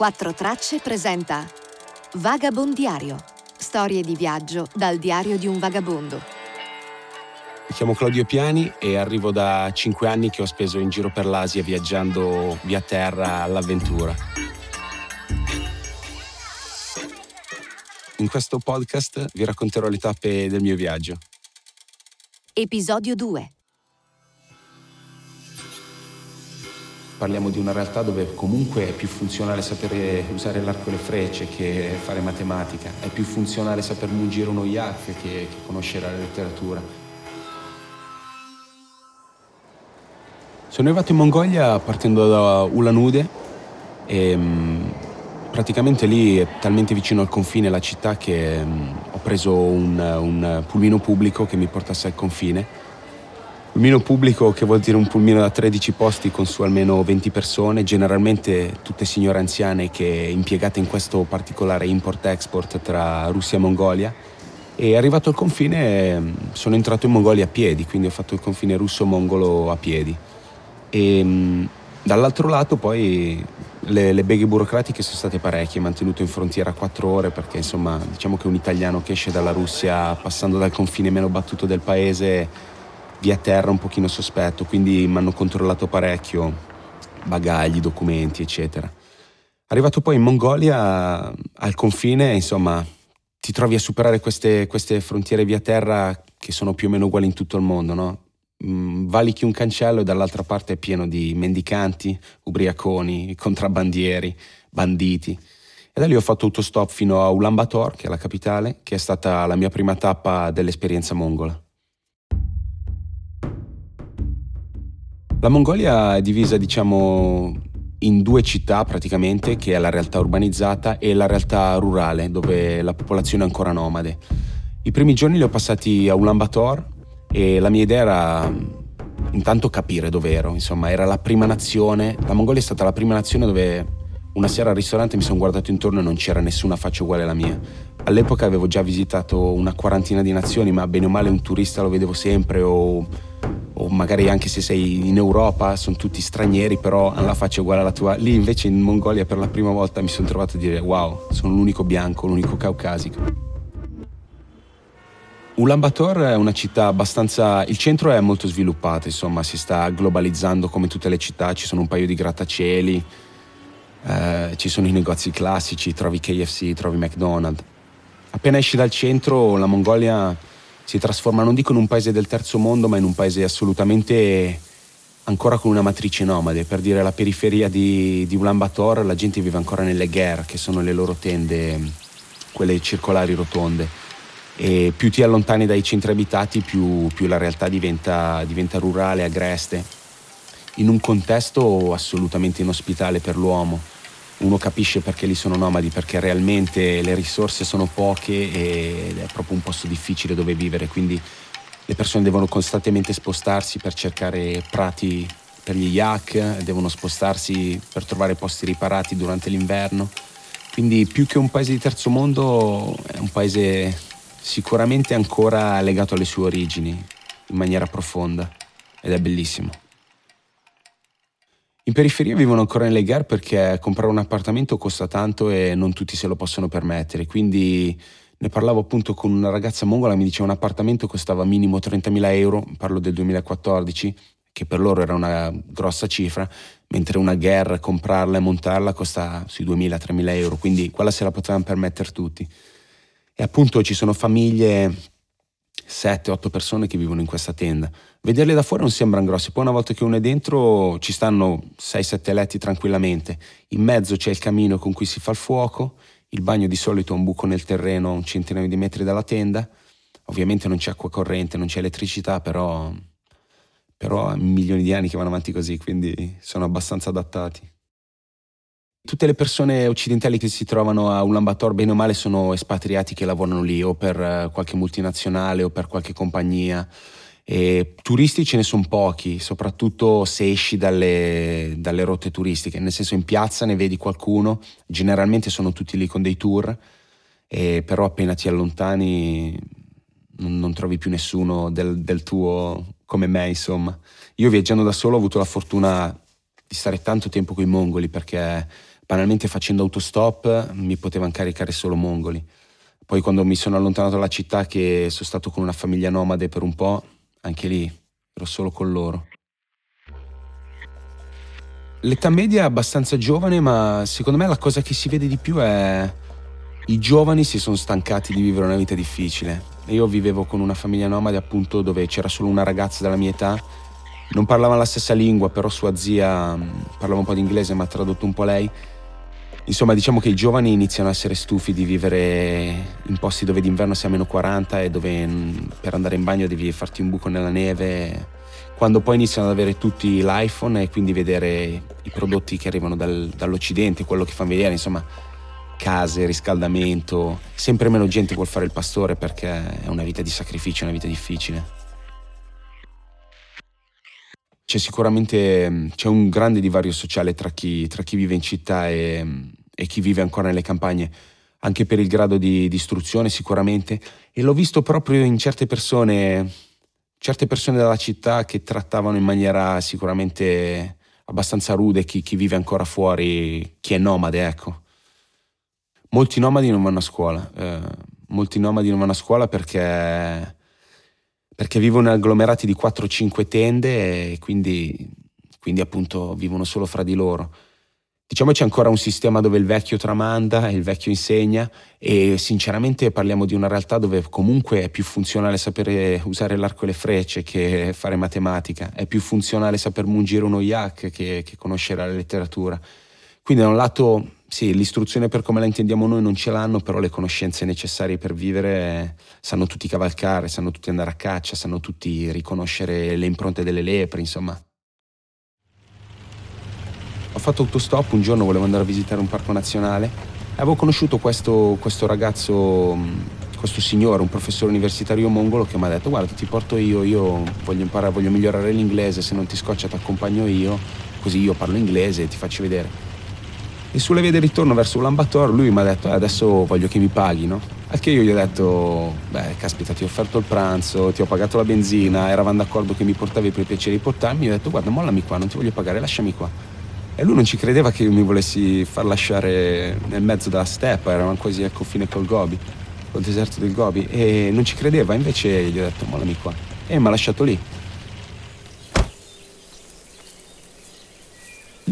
Quattro Tracce presenta Vagabondiario. Storie di viaggio dal diario di un vagabondo. Mi chiamo Claudio Piani e arrivo da cinque anni che ho speso in giro per l'Asia viaggiando via terra all'avventura. In questo podcast vi racconterò le tappe del mio viaggio. Episodio 2. Parliamo di una realtà dove comunque è più funzionale sapere usare l'arco e le frecce che fare matematica, è più funzionale saper mungire uno yak che, che conoscere la letteratura. Sono arrivato in Mongolia partendo da Ulan Ude e mm, praticamente lì è talmente vicino al confine la città che mm, ho preso un, un pulmino pubblico che mi portasse al confine Pulmino pubblico che vuol dire un pulmino da 13 posti con su almeno 20 persone, generalmente tutte signore anziane che impiegate in questo particolare import-export tra Russia e Mongolia. E arrivato al confine sono entrato in Mongolia a piedi, quindi ho fatto il confine russo-mongolo a piedi. E dall'altro lato poi le, le beghe burocratiche sono state parecchie, mantenuto in frontiera 4 ore perché insomma diciamo che un italiano che esce dalla Russia passando dal confine meno battuto del paese via terra un pochino sospetto, quindi mi hanno controllato parecchio, bagagli, documenti, eccetera. Arrivato poi in Mongolia, al confine, insomma, ti trovi a superare queste, queste frontiere via terra che sono più o meno uguali in tutto il mondo, no? Mm, valichi un cancello e dall'altra parte è pieno di mendicanti, ubriaconi, contrabbandieri, banditi. E da lì ho fatto autostop fino a Ulaanbaatar, che è la capitale, che è stata la mia prima tappa dell'esperienza mongola. La Mongolia è divisa, diciamo, in due città praticamente, che è la realtà urbanizzata e la realtà rurale, dove la popolazione è ancora nomade. I primi giorni li ho passati a Ulaanbaatar e la mia idea era intanto capire dove ero, insomma, era la prima nazione, la Mongolia è stata la prima nazione dove una sera al ristorante mi sono guardato intorno e non c'era nessuna faccia uguale alla mia. All'epoca avevo già visitato una quarantina di nazioni, ma bene o male un turista lo vedevo sempre o o magari anche se sei in Europa sono tutti stranieri però hanno la faccia uguale alla tua. Lì invece in Mongolia per la prima volta mi sono trovato a dire wow, sono l'unico bianco, l'unico caucasico. Ulaanbaatar è una città abbastanza... il centro è molto sviluppato, insomma si sta globalizzando come tutte le città, ci sono un paio di grattacieli, eh, ci sono i negozi classici, trovi KFC, trovi McDonald's. Appena esci dal centro la Mongolia si trasforma non dico in un paese del terzo mondo, ma in un paese assolutamente ancora con una matrice nomade. Per dire la periferia di, di Ulaanbaatar, la gente vive ancora nelle ger, che sono le loro tende, quelle circolari rotonde. E più ti allontani dai centri abitati, più, più la realtà diventa, diventa rurale, agreste, in un contesto assolutamente inospitale per l'uomo uno capisce perché lì sono nomadi, perché realmente le risorse sono poche ed è proprio un posto difficile dove vivere, quindi le persone devono costantemente spostarsi per cercare prati per gli yak, devono spostarsi per trovare posti riparati durante l'inverno. Quindi più che un paese di terzo mondo è un paese sicuramente ancora legato alle sue origini in maniera profonda ed è bellissimo. In periferia vivono ancora nelle gare perché comprare un appartamento costa tanto e non tutti se lo possono permettere, quindi ne parlavo appunto con una ragazza mongola, mi diceva un appartamento costava minimo 30.000 euro, parlo del 2014, che per loro era una grossa cifra, mentre una guerra, comprarla e montarla costa sui 2.000-3.000 euro, quindi quella se la potevano permettere tutti. E appunto ci sono famiglie 7-8 persone che vivono in questa tenda. Vederle da fuori non sembrano grosse, poi una volta che uno è dentro ci stanno 6-7 letti tranquillamente. In mezzo c'è il camino con cui si fa il fuoco, il bagno di solito ha un buco nel terreno un centinaio di metri dalla tenda. Ovviamente non c'è acqua corrente, non c'è elettricità, però, però milioni di anni che vanno avanti così, quindi sono abbastanza adattati. Tutte le persone occidentali che si trovano a Ulaanbaatar bene o male sono espatriati che lavorano lì o per eh, qualche multinazionale o per qualche compagnia. E turisti ce ne sono pochi, soprattutto se esci dalle, dalle, rotte turistiche, nel senso in piazza ne vedi qualcuno, generalmente sono tutti lì con dei tour, però appena ti allontani non, non trovi più nessuno del, del, tuo come me, insomma. Io viaggiando da solo ho avuto la fortuna di stare tanto tempo con i mongoli perché banalmente facendo autostop mi potevano caricare solo mongoli. Poi quando mi sono allontanato dalla città che sono stato con una famiglia nomade per un po', anche lì ero solo con loro. L'età media è abbastanza giovane, ma secondo me la cosa che si vede di più è i giovani si sono stancati di vivere una vita difficile. Io vivevo con una famiglia nomade appunto dove c'era solo una ragazza della mia età, non parlava la stessa lingua, però sua zia mm, parlava un po' di inglese, ma ha tradotto un po' lei. Insomma, diciamo che i giovani iniziano a essere stufi di vivere in posti dove d'inverno sia meno 40 e dove mm, per andare in bagno devi farti un buco nella neve. Quando poi iniziano ad avere tutti l'iPhone e quindi vedere i prodotti che arrivano dal, dall'Occidente, quello che fanno vedere, insomma, case, riscaldamento, sempre meno gente vuol fare il pastore perché è una vita di sacrificio, una vita difficile. C'è sicuramente c'è un grande divario sociale tra chi, tra chi vive in città e, e, chi vive ancora nelle campagne, anche per il grado di, di istruzione sicuramente, e l'ho visto proprio in certe persone, certe persone della città che trattavano in maniera sicuramente abbastanza rude chi, chi vive ancora fuori, chi è nomade, ecco molti nomadi non vanno a scuola. Eh, molti nomadi non vanno a scuola perché, perché vivono agglomerati di 4-5 tende e quindi, quindi appunto vivono solo fra di loro. Diciamo c'è ancora un sistema dove il vecchio tramanda e il vecchio insegna e sinceramente parliamo di una realtà dove comunque è più funzionale sapere usare l'arco e le frecce che fare matematica, è più funzionale saper mungire uno yak che, che conoscere la letteratura. Quindi da un lato sì, l'istruzione per come la intendiamo noi non ce l'hanno, però le conoscenze necessarie per vivere sanno tutti cavalcare, sanno tutti andare a caccia, sanno tutti riconoscere le impronte delle lepri, insomma. Ho fatto autostop, un giorno volevo andare a visitare un parco nazionale avevo conosciuto questo, questo ragazzo, questo signore, un professore universitario mongolo che mi ha detto guarda ti porto io, io voglio imparare, voglio migliorare l'inglese, se non ti scoccia ti accompagno io, così io parlo inglese e ti faccio vedere. E sulle vie del ritorno verso Ulaanbaatar lui mi ha detto eh, adesso voglio che mi paghi, no? Al che io gli ho detto, beh, caspita, ti ho offerto il pranzo, ti ho pagato la benzina, eravamo d'accordo che mi portavi per piacere di portarmi, gli ho detto, guarda, mollami qua, non ti voglio pagare, lasciami qua. E lui non ci credeva che io mi volessi far lasciare nel mezzo della steppa, eravamo quasi al confine col Gobi, col deserto del Gobi, e non ci credeva, invece gli ho detto, mollami qua. E mi ha lasciato lì.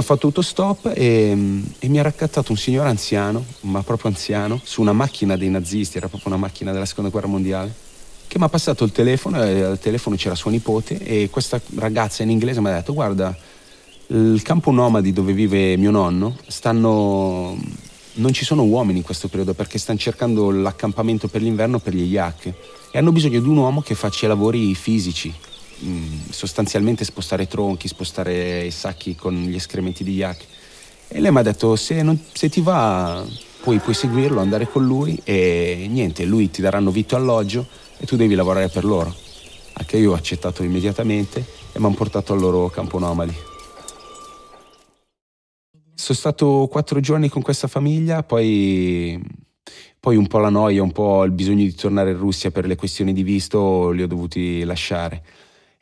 Ho fatto autostop e, e mi ha raccattato un signore anziano, ma proprio anziano, su una macchina dei nazisti, era proprio una macchina della seconda guerra mondiale, che mi ha passato il telefono e al telefono c'era suo nipote e questa ragazza in inglese mi ha detto guarda, il campo nomadi dove vive mio nonno stanno non ci sono uomini in questo periodo perché stanno cercando l'accampamento per l'inverno per gli yak e hanno bisogno di un uomo che faccia lavori fisici Sostanzialmente spostare tronchi, spostare i sacchi con gli escrementi di yak. E lei mi ha detto se, non, se ti va puoi, puoi, seguirlo, andare con lui e niente, lui ti daranno vitto e alloggio e tu devi lavorare per loro. Anche io ho accettato immediatamente e mi hanno portato al loro campo nomadi. Sono stato quattro giorni con questa famiglia, poi, poi un po' la noia, un po' il bisogno di tornare in Russia per le questioni di visto li ho dovuti lasciare.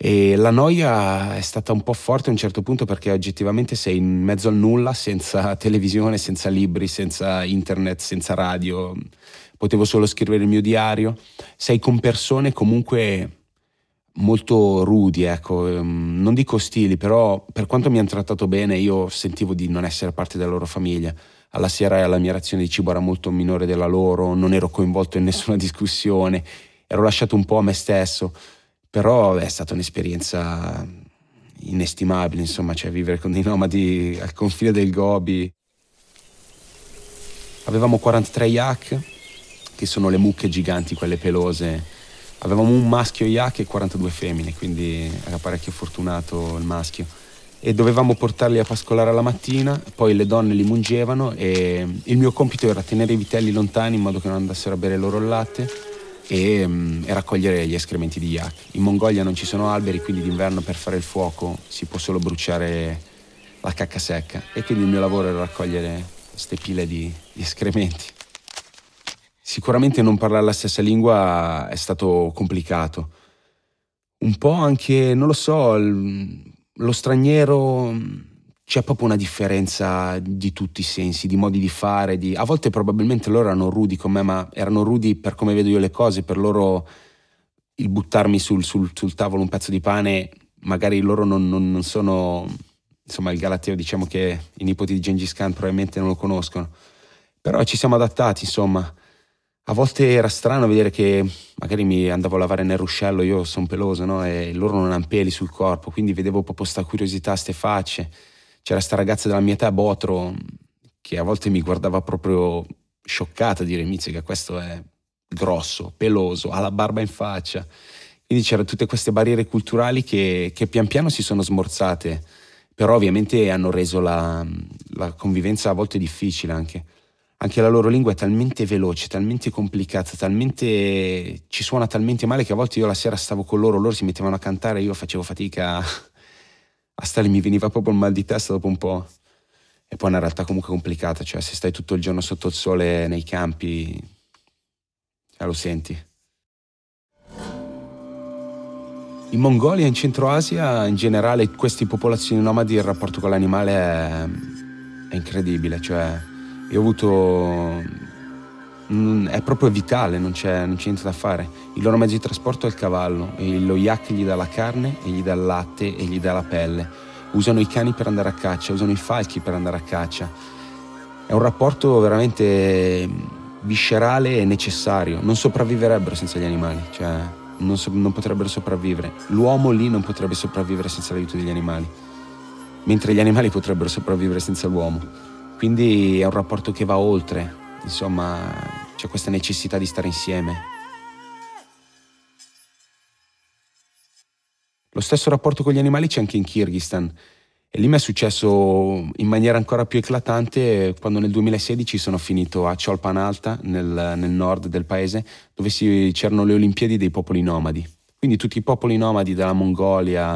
E la noia è stata un po' forte a un certo punto perché oggettivamente sei in mezzo al nulla, senza televisione, senza libri, senza internet, senza radio. Potevo solo scrivere il mio diario. Sei con persone comunque molto rudi, ecco, ehm, non dico ostili, però per quanto mi hanno trattato bene, io sentivo di non essere parte della loro famiglia. Alla sera la mia razione di cibo era molto minore della loro, non ero coinvolto in nessuna discussione, ero lasciato un po' a me stesso. Però è stata un'esperienza inestimabile, insomma, cioè vivere con dei nomadi al confine del Gobi. Avevamo 43 yak, che sono le mucche giganti, quelle pelose. Avevamo un maschio yak e 42 femmine, quindi era parecchio fortunato il maschio. E dovevamo portarli a pascolare alla mattina, poi le donne li mungevano e il mio compito era tenere i vitelli lontani in modo che non andassero a bere loro il latte e, um, e, raccogliere gli escrementi di yak. In Mongolia non ci sono alberi, quindi d'inverno per fare il fuoco si può solo bruciare la cacca secca e quindi il mio lavoro era raccogliere queste pile di, di escrementi. Sicuramente non parlare la stessa lingua è stato complicato. Un po' anche, non lo so, lo straniero c'è proprio una differenza di tutti i sensi, di modi di fare, di... a volte probabilmente loro erano rudi con me, ma erano rudi per come vedo io le cose, per loro il buttarmi sul, sul, sul tavolo un pezzo di pane, magari loro non, non, non, sono, insomma il Galateo diciamo che i nipoti di Gengis Khan probabilmente non lo conoscono, però ci siamo adattati insomma. A volte era strano vedere che magari mi andavo a lavare nel ruscello, io sono peloso, no? E loro non hanno peli sul corpo, quindi vedevo proprio questa curiosità, queste facce c'era sta ragazza della mia età, Botro, che a volte mi guardava proprio scioccata dire che questo è grosso, peloso, ha la barba in faccia. Quindi c'erano tutte queste barriere culturali che, che, pian piano si sono smorzate, però ovviamente hanno reso la, la convivenza a volte difficile anche. Anche la loro lingua è talmente veloce, talmente complicata, talmente ci suona talmente male che a volte io la sera stavo con loro, loro si mettevano a cantare e io facevo fatica a stare mi veniva proprio il mal di testa dopo un po'. E poi è una realtà comunque complicata, cioè se stai tutto il giorno sotto il sole nei campi, eh, lo senti. In Mongolia, in Centro Asia, in generale, queste popolazioni nomadi, il rapporto con l'animale è, è incredibile. Cioè, io ho avuto è proprio vitale, non c'è, non c'è, niente da fare. Il loro mezzo di trasporto è il cavallo, e lo yak gli dà la carne, e gli dà il latte e gli dà la pelle. Usano i cani per andare a caccia, usano i falchi per andare a caccia. È un rapporto veramente viscerale e necessario. Non sopravviverebbero senza gli animali, cioè non, so, non potrebbero sopravvivere. L'uomo lì non potrebbe sopravvivere senza l'aiuto degli animali, mentre gli animali potrebbero sopravvivere senza l'uomo. Quindi è un rapporto che va oltre Insomma, c'è questa necessità di stare insieme. Lo stesso rapporto con gli animali c'è anche in Kirghizistan. E lì mi è successo in maniera ancora più eclatante quando nel 2016 sono finito a Cholpanalta, nel, nel nord del paese, dove si, c'erano le Olimpiadi dei popoli nomadi. Quindi tutti i popoli nomadi dalla Mongolia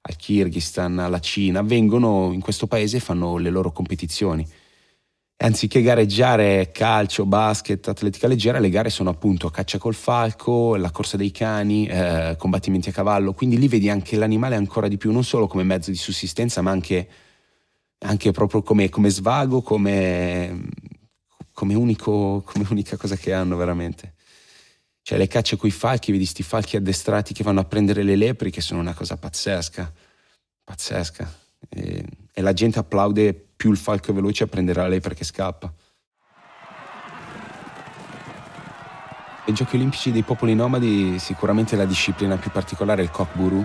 al Kirghizistan, alla Cina, vengono in questo paese e fanno le loro competizioni anziché gareggiare calcio, basket, atletica leggera, le gare sono appunto caccia col falco, la corsa dei cani, eh, combattimenti a cavallo, quindi lì vedi anche l'animale ancora di più, non solo come mezzo di sussistenza, ma anche, anche proprio come, come svago, come, come, unico, come unica cosa che hanno veramente. Cioè le cacce coi falchi, vedi sti falchi addestrati che vanno a prendere le lepri, che sono una cosa pazzesca, pazzesca. E, e la gente applaude più il falco è veloce prenderà lei perché scappa. Ai giochi olimpici dei popoli nomadi sicuramente la disciplina più particolare è il cockburu,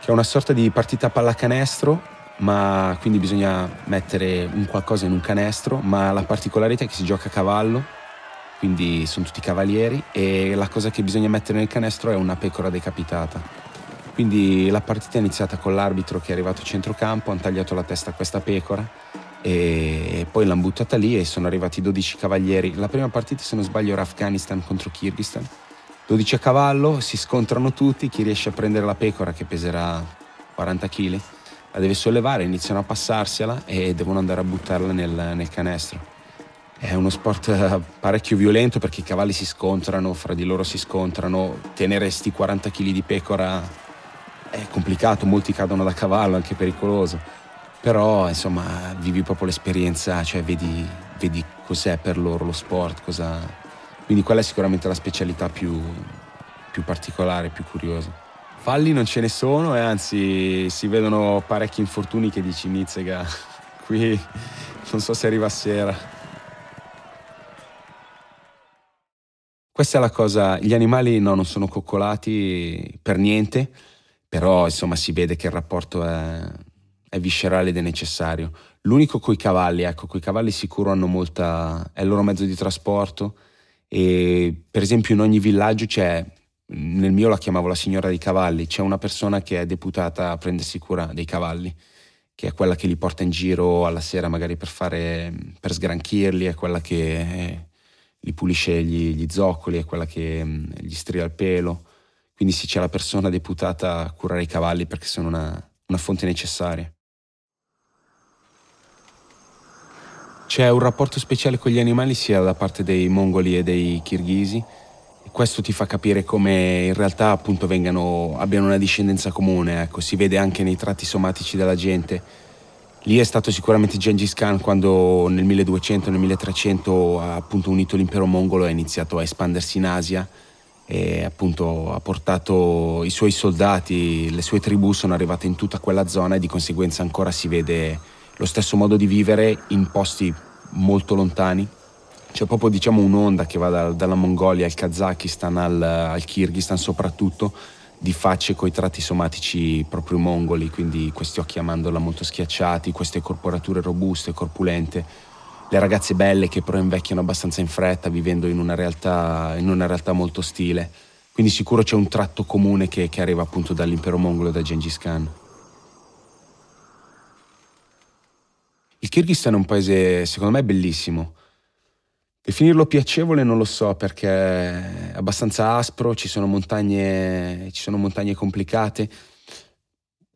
che è una sorta di partita a pallacanestro, ma quindi bisogna mettere un qualcosa in un canestro, ma la particolarità è che si gioca a cavallo, quindi sono tutti cavalieri, e la cosa che bisogna mettere nel canestro è una pecora decapitata. Quindi la partita è iniziata con l'arbitro che è arrivato a centrocampo, hanno tagliato la testa a questa pecora e poi l'hanno buttata lì e sono arrivati 12 cavalieri. La prima partita, se non sbaglio, era Afghanistan contro Kirghizistan. 12 a cavallo, si scontrano tutti, chi riesce a prendere la pecora che peserà 40 kg la deve sollevare, iniziano a passarsela e devono andare a buttarla nel, nel canestro. È uno sport parecchio violento perché i cavalli si scontrano, fra di loro si scontrano, tenere sti 40 kg di pecora è complicato, molti cadono da cavallo, anche pericoloso. Però insomma vivi proprio l'esperienza, cioè vedi, vedi cos'è per loro lo sport, cosa... quindi quella è sicuramente la specialità più, più particolare, più curiosa. Falli non ce ne sono e anzi si vedono parecchi infortuni che dici Nizzega, qui non so se arriva a sera. Questa è la cosa, gli animali no, non sono coccolati per niente, però insomma si vede che il rapporto è, è viscerale ed è necessario. L'unico coi cavalli, ecco, coi cavalli sicuro hanno molta, è il loro mezzo di trasporto e per esempio in ogni villaggio c'è, nel mio la chiamavo la signora dei cavalli, c'è una persona che è deputata a prendersi cura dei cavalli, che è quella che li porta in giro alla sera magari per, fare, per sgranchirli, è quella che eh, li pulisce gli, gli zoccoli, è quella che mm, gli stria il pelo quindi sì, c'è la persona deputata a curare i cavalli perché sono una, una fonte necessaria. C'è un rapporto speciale con gli animali sia da parte dei mongoli e dei kirghisi. Questo ti fa capire come in realtà appunto vengano, abbiano una discendenza comune, ecco, si vede anche nei tratti somatici della gente. Lì è stato sicuramente Gengis Khan quando nel 1200, nel 1300 ha appunto unito l'impero mongolo e ha iniziato a espandersi in Asia e appunto ha portato i suoi soldati, le sue tribù sono arrivate in tutta quella zona e di conseguenza ancora si vede lo stesso modo di vivere in posti molto lontani. C'è proprio diciamo un'onda che va da, dalla Mongolia al Kazakistan al, al Kirghizistan soprattutto di facce coi tratti somatici proprio mongoli, quindi questi occhi a mandorla molto schiacciati, queste corporature robuste, corpulente, le ragazze belle che però invecchiano abbastanza in fretta vivendo in una realtà, in una realtà molto ostile. Quindi sicuro c'è un tratto comune che, che arriva appunto dall'impero mongolo e da Gengis Khan. Il Kirghizistan è un paese secondo me bellissimo Definirlo piacevole non lo so perché è abbastanza aspro, ci sono montagne, ci sono montagne complicate.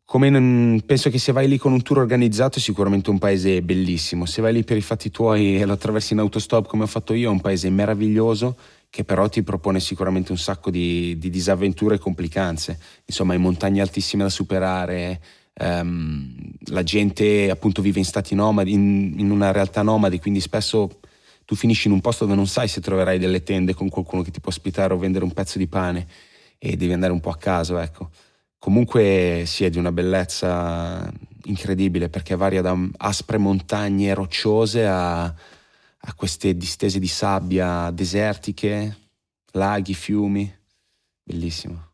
Come penso che se vai lì con un tour organizzato è sicuramente un paese bellissimo. Se vai lì per i fatti tuoi e lo attraversi in autostop come ho fatto io è un paese meraviglioso che però ti propone sicuramente un sacco di, di disavventure e complicanze. Insomma, hai montagne altissime da superare, um, la gente appunto vive in stati nomadi, in, in una realtà nomadi, quindi spesso tu finisci in un posto dove non sai se troverai delle tende con qualcuno che ti può ospitare o vendere un pezzo di pane e devi andare un po' a caso, ecco. Comunque si è di una bellezza incredibile perché varia da aspre montagne rocciose a, a queste distese di sabbia desertiche, laghi, fiumi, bellissimo.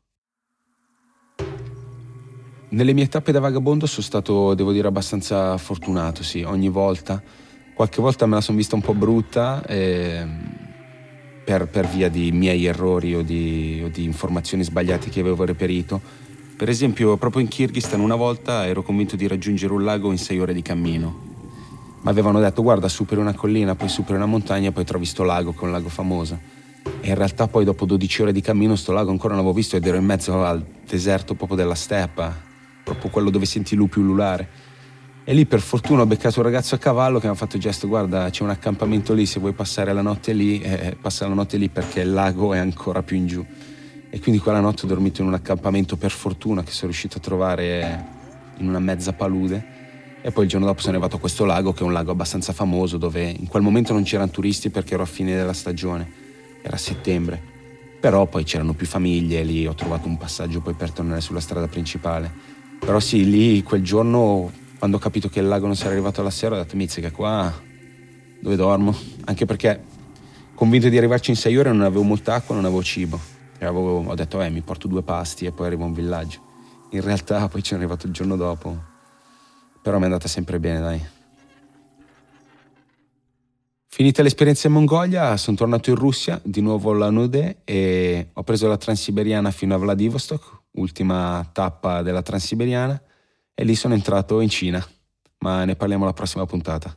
Nelle mie tappe da vagabondo sono stato, devo dire, abbastanza fortunato, sì, ogni volta Qualche volta me la sono vista un po' brutta eh, per, per, via di miei errori o di, o di informazioni sbagliate che avevo reperito. Per esempio, proprio in Kirghizistan una volta ero convinto di raggiungere un lago in sei ore di cammino. Mi avevano detto guarda superi una collina, poi superi una montagna, poi trovi sto lago che è un lago famoso. E in realtà poi dopo 12 ore di cammino sto lago ancora non l'avevo visto ed ero in mezzo al deserto proprio della steppa, proprio quello dove senti i lupi ululare. E lì per fortuna ho beccato un ragazzo a cavallo che mi ha fatto il gesto, guarda c'è un accampamento lì, se vuoi passare la notte lì, eh, passa la notte lì perché il lago è ancora più in giù. E quindi quella notte ho dormito in un accampamento per fortuna che sono riuscito a trovare in una mezza palude. E poi il giorno dopo sono arrivato a questo lago che è un lago abbastanza famoso dove in quel momento non c'erano turisti perché ero a fine della stagione, era settembre. Però poi c'erano più famiglie lì ho trovato un passaggio poi per tornare sulla strada principale. Però sì, lì quel giorno quando ho capito che il lago non sarebbe arrivato alla sera ho detto mizzica qua dove dormo anche perché convinto di arrivarci in sei ore non avevo molta acqua non avevo cibo avevo, ho detto eh mi porto due pasti e poi arrivo a un villaggio. In realtà poi ci sono arrivato il giorno dopo. Però mi è andata sempre bene dai. Finita l'esperienza in Mongolia, sono tornato in Russia, di nuovo alla Nude e ho preso la Transiberiana fino a Vladivostok, ultima tappa della Transiberiana e lì sono entrato in Cina, ma ne parliamo la prossima puntata.